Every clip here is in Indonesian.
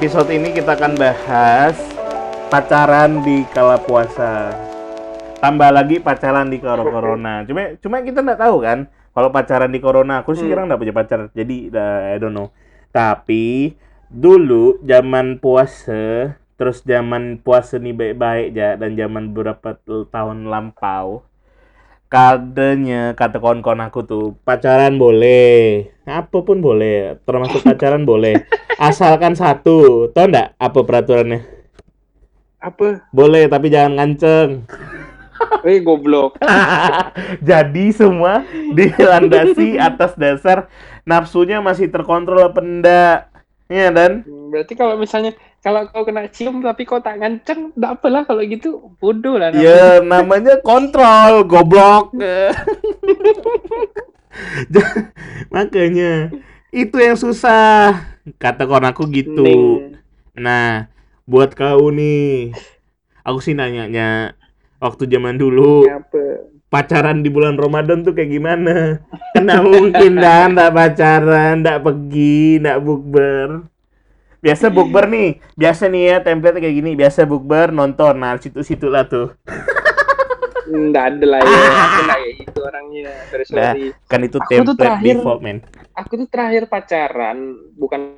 episode ini kita akan bahas pacaran di kala puasa. Tambah lagi pacaran di kala corona. Cuma cuma kita nggak tahu kan kalau pacaran di corona. Aku sih Hmm. nggak punya pacar. Jadi uh, I don't know. Tapi dulu zaman puasa terus zaman puasa nih baik-baik ya dan zaman beberapa tahun lampau kadenya kata kawan-kawan aku tuh pacaran boleh. Apa pun boleh termasuk pacaran boleh. Asalkan satu tau ndak apa peraturannya? Apa? boleh tapi jangan nganceng. Eh goblok. jadi semua dilandasi atas dasar nafsunya masih terkontrol apa enggak ya dan Berarti kalau misalnya kalau kau kena cium tapi kau tak nganceng, enggak apalah kalau gitu. Bodoh lah. namanya. ya namanya kontrol goblok makanya itu yang susah kata kawan aku gitu Mending- Nah, buat kau nih, aku sih nanyanya waktu zaman dulu apa? Pacaran di bulan Ramadan tuh kayak gimana? Karena mungkin dah ndak pacaran, ndak pergi, ndak bukber. Biasa bukber nih, biasa nih ya template kayak gini, biasa bukber nonton, nah situ-situ lah tuh. Enggak ada lah ya. Aku enggak kayak gitu orangnya. Terus Nah. Kan itu Aku tuh template terakhir- default, men. Aku tuh terakhir pacaran bukan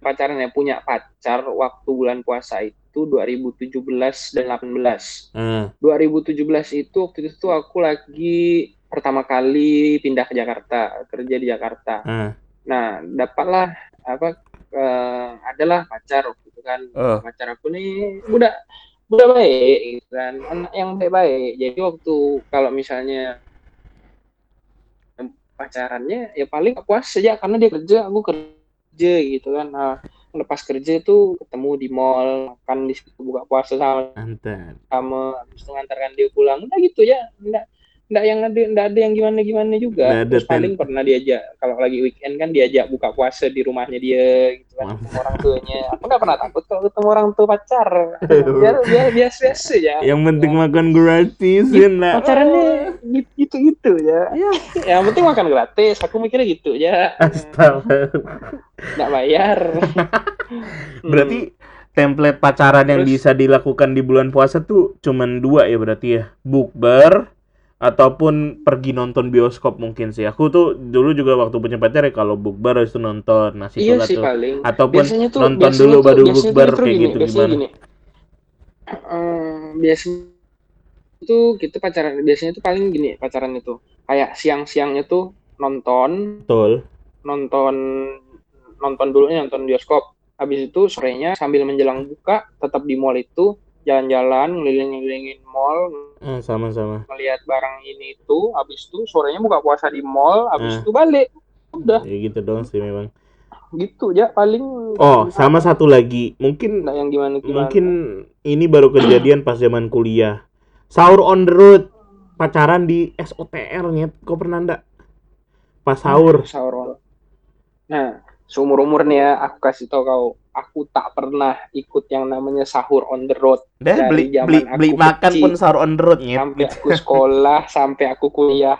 pacaran ya punya pacar waktu bulan puasa itu 2017 dan 18. Hmm. 2017 itu waktu itu tuh aku lagi pertama kali pindah ke Jakarta, kerja di Jakarta. hmm. Nah, dapatlah apa eh, adalah pacar waktu itu kan. Oh. Pacar aku nih udah udah baik gitu kan. Anak yang baik-baik. Jadi waktu kalau misalnya pacarannya ya paling puas saja karena dia kerja, aku kerja gitu kan. Nah, lepas kerja itu ketemu di mall, makan di situ buka puasa sama sama habis itu ngantarkan dia pulang. Udah gitu ya enggak enggak yang ada enggak ada yang gimana gimana juga. Nggak ada terus paling pernah diajak kalau lagi weekend kan diajak buka puasa di rumahnya dia gitu kan orang tuanya. Aku nggak pernah takut kalau ketemu orang tua pacar. Biar biar biasa biasa ya. Yang penting makan gratis, ya nak. pacarannya gitu gitu ya. Ya. yang penting makan gratis. Aku mikirnya gitu ya. Astaga. nggak bayar. Berarti template pacaran yang Terus? bisa dilakukan di bulan puasa tuh cuman dua ya berarti ya. Bukber ataupun pergi nonton bioskop mungkin sih. Aku tuh dulu juga waktu punya pacar ya kalau bukber itu nonton. Nah, iya sih tuh. paling Ataupun tuh nonton dulu tuh- baru tuh bukber kayak gini, gitu biasanya gimana? gini. Biasanya itu kita pacaran biasanya tuh paling gini pacaran itu kayak siang-siang itu nonton Betul. nonton nonton dulu nonton bioskop habis itu sorenya sambil menjelang buka tetap di mall itu jalan-jalan ngeliling-ngelilingin mall Eh, sama-sama. melihat barang ini itu habis itu sorenya buka puasa di mall Eh. habis itu balik udah Ya gitu doang sih memang. gitu ya paling Oh, sama satu lagi. Mungkin nggak yang gimana gimana mungkin ini baru kejadian pas zaman kuliah. Sahur on the road. Pacaran di SOTR nyet. Kau pernah ndak? Pas sahur. sahur nah seumur umur nih ya aku kasih tau kau aku tak pernah ikut yang namanya sahur on the road. Dah Dari beli zaman beli aku beli makan pun sahur on the road nyet. sampai aku sekolah sampai aku kuliah.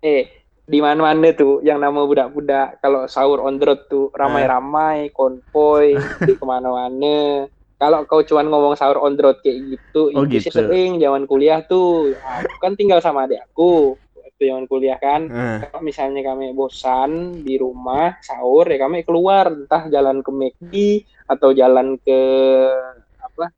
Eh di mana-mana tuh yang nama budak-budak. Kalau sahur on the road tuh ramai-ramai konvoy di ke mana-mana. Kalau kau cuman ngomong sahur on the road kayak gitu Oh, itu sih gitu. sering zaman kuliah tuh. Aku kan tinggal sama adik aku waktu zaman kuliah kan. Eh, Kalau misalnya kami bosan di rumah sahur ya kami keluar entah jalan ke McD atau jalan ke apa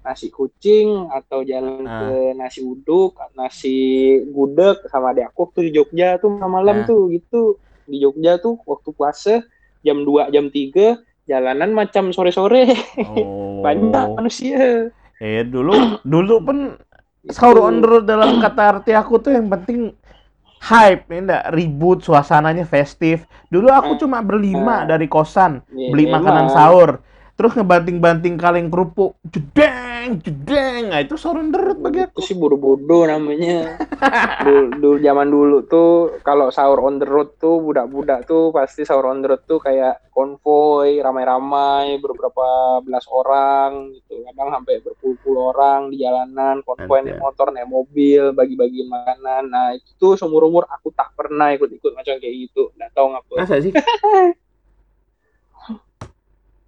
nasi kucing atau jalan Ah. ke nasi uduk, nasi gudeg sama adik aku waktu di Jogja tuh malam Ah. tuh gitu. Di Jogja tuh waktu puasa jam 2 jam 3 jalanan macam sore-sore oh. banyak manusia. Eh dulu dulu pun sahur on the road dalam kata arti aku tuh yang penting hype ya enggak ribut suasananya festif. Dulu aku Eh, cuma berlima eh. dari kosan Ya, beli memang. makanan sahur. Terus ngebanting-banting kaleng kerupuk, jedeng, jedeng. Nah, itu the road bagi aku. sih bodoh-bodoh namanya. dulu, dulu zaman dulu tuh kalau sahur on the road tuh budak-budak tuh pasti sahur on the road tuh kayak konvoy ramai-ramai beberapa belas orang gitu. Kadang sampai berpuluh-puluh orang di jalanan, konvoy naik motor, naik mobil, bagi-bagi makanan. Nah, itu tuh seumur-umur aku tak pernah ikut-ikut macam kayak gitu. Nggak tahu ngapa. Masa sih?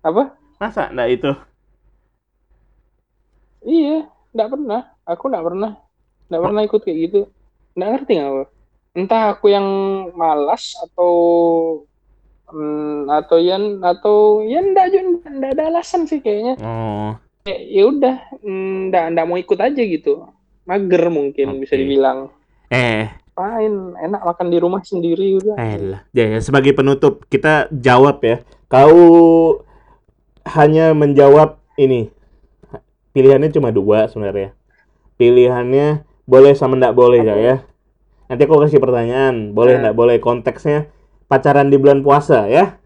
Apa? Masa enggak itu? Iya, nggak pernah. Aku nggak pernah. Nggak pernah ikut kayak gitu. Nggak ngerti nggak Entah aku yang malas atau hmm, atau yan atau ya nggak juga nggak ada alasan sih kayaknya. Oh, Ya ya udah, hmm, nggak nggak mau ikut aja gitu. Mager mungkin bisa Oke. dibilang. eh, Fine, enak makan di rumah sendiri udah. elah. Ya, ya, sebagai penutup kita jawab ya. Kau hanya menjawab ini. Pilihannya cuma dua sebenarnya. Pilihannya boleh sama enggak boleh ya ya. Nanti aku kasih pertanyaan, boleh Nah. enggak boleh konteksnya pacaran di bulan puasa ya.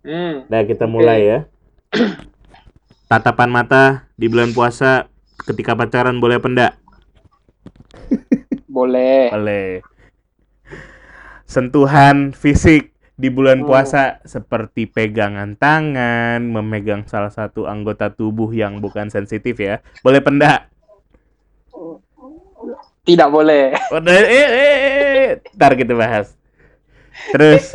Hmm, Nah, kita mulai ya. Tatapan mata di bulan puasa ketika pacaran boleh apa enggak? boleh. Boleh. Sentuhan fisik di bulan Hmm. puasa seperti pegangan tangan, memegang salah satu anggota tubuh yang bukan sensitif ya. Boleh apa enggak? Tidak boleh. Udah, eh, eh, eh, eh. Ntar kita bahas. Terus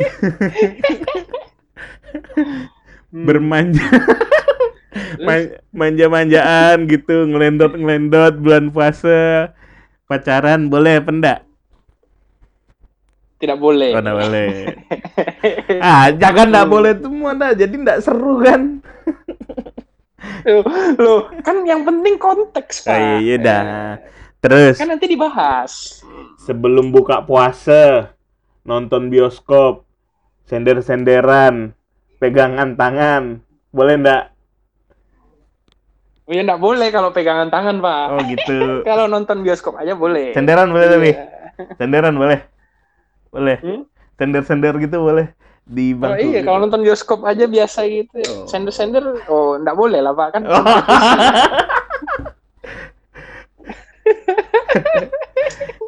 Hmm. bermanja Man- manja-manjaan gitu, ngelendot-ngelendot bulan puasa. Pacaran boleh apa enggak? Tidak boleh. Oh, enggak boleh. Ah, jangan enggak boleh semua dah. Jadi enggak seru kan? Loh, loh, kan yang penting konteks, Pak. Ah, iya dah. Terus Kan nanti dibahas. sebelum buka puasa nonton bioskop, sender-senderan, pegangan tangan, boleh enggak? Oh ya nggak boleh kalau pegangan tangan, Pak. Oh gitu. Kalau nonton bioskop aja boleh. Senderan boleh tapi. Iya. Senderan boleh. Boleh. Hmm? Sender-sender gitu boleh di Oh bangku. iya, gitu. kalau nonton bioskop aja biasa gitu. Oh. Sender-sender, oh nggak boleh lah, Pak. Kan Oh.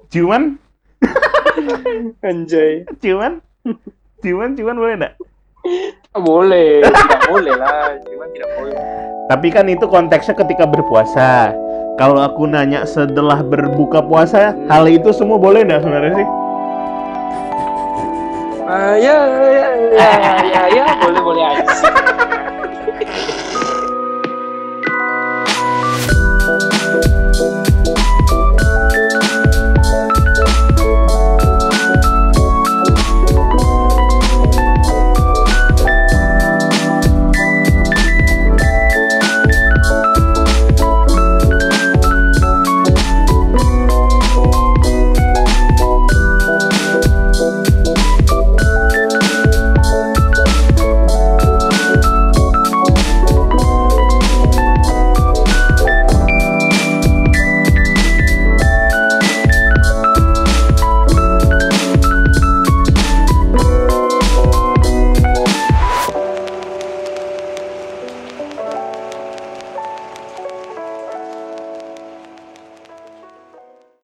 cuman, anjay. cuman, cuman, cuman boleh enggak? Nggak boleh, tidak boleh lah. Cuman tidak boleh. Tapi kan itu konteksnya ketika berpuasa. Kalau aku nanya setelah berbuka puasa, Hmm. hal itu semua boleh nggak sebenarnya sih? Ya, ya, ya, ya, ya, boleh boleh aja.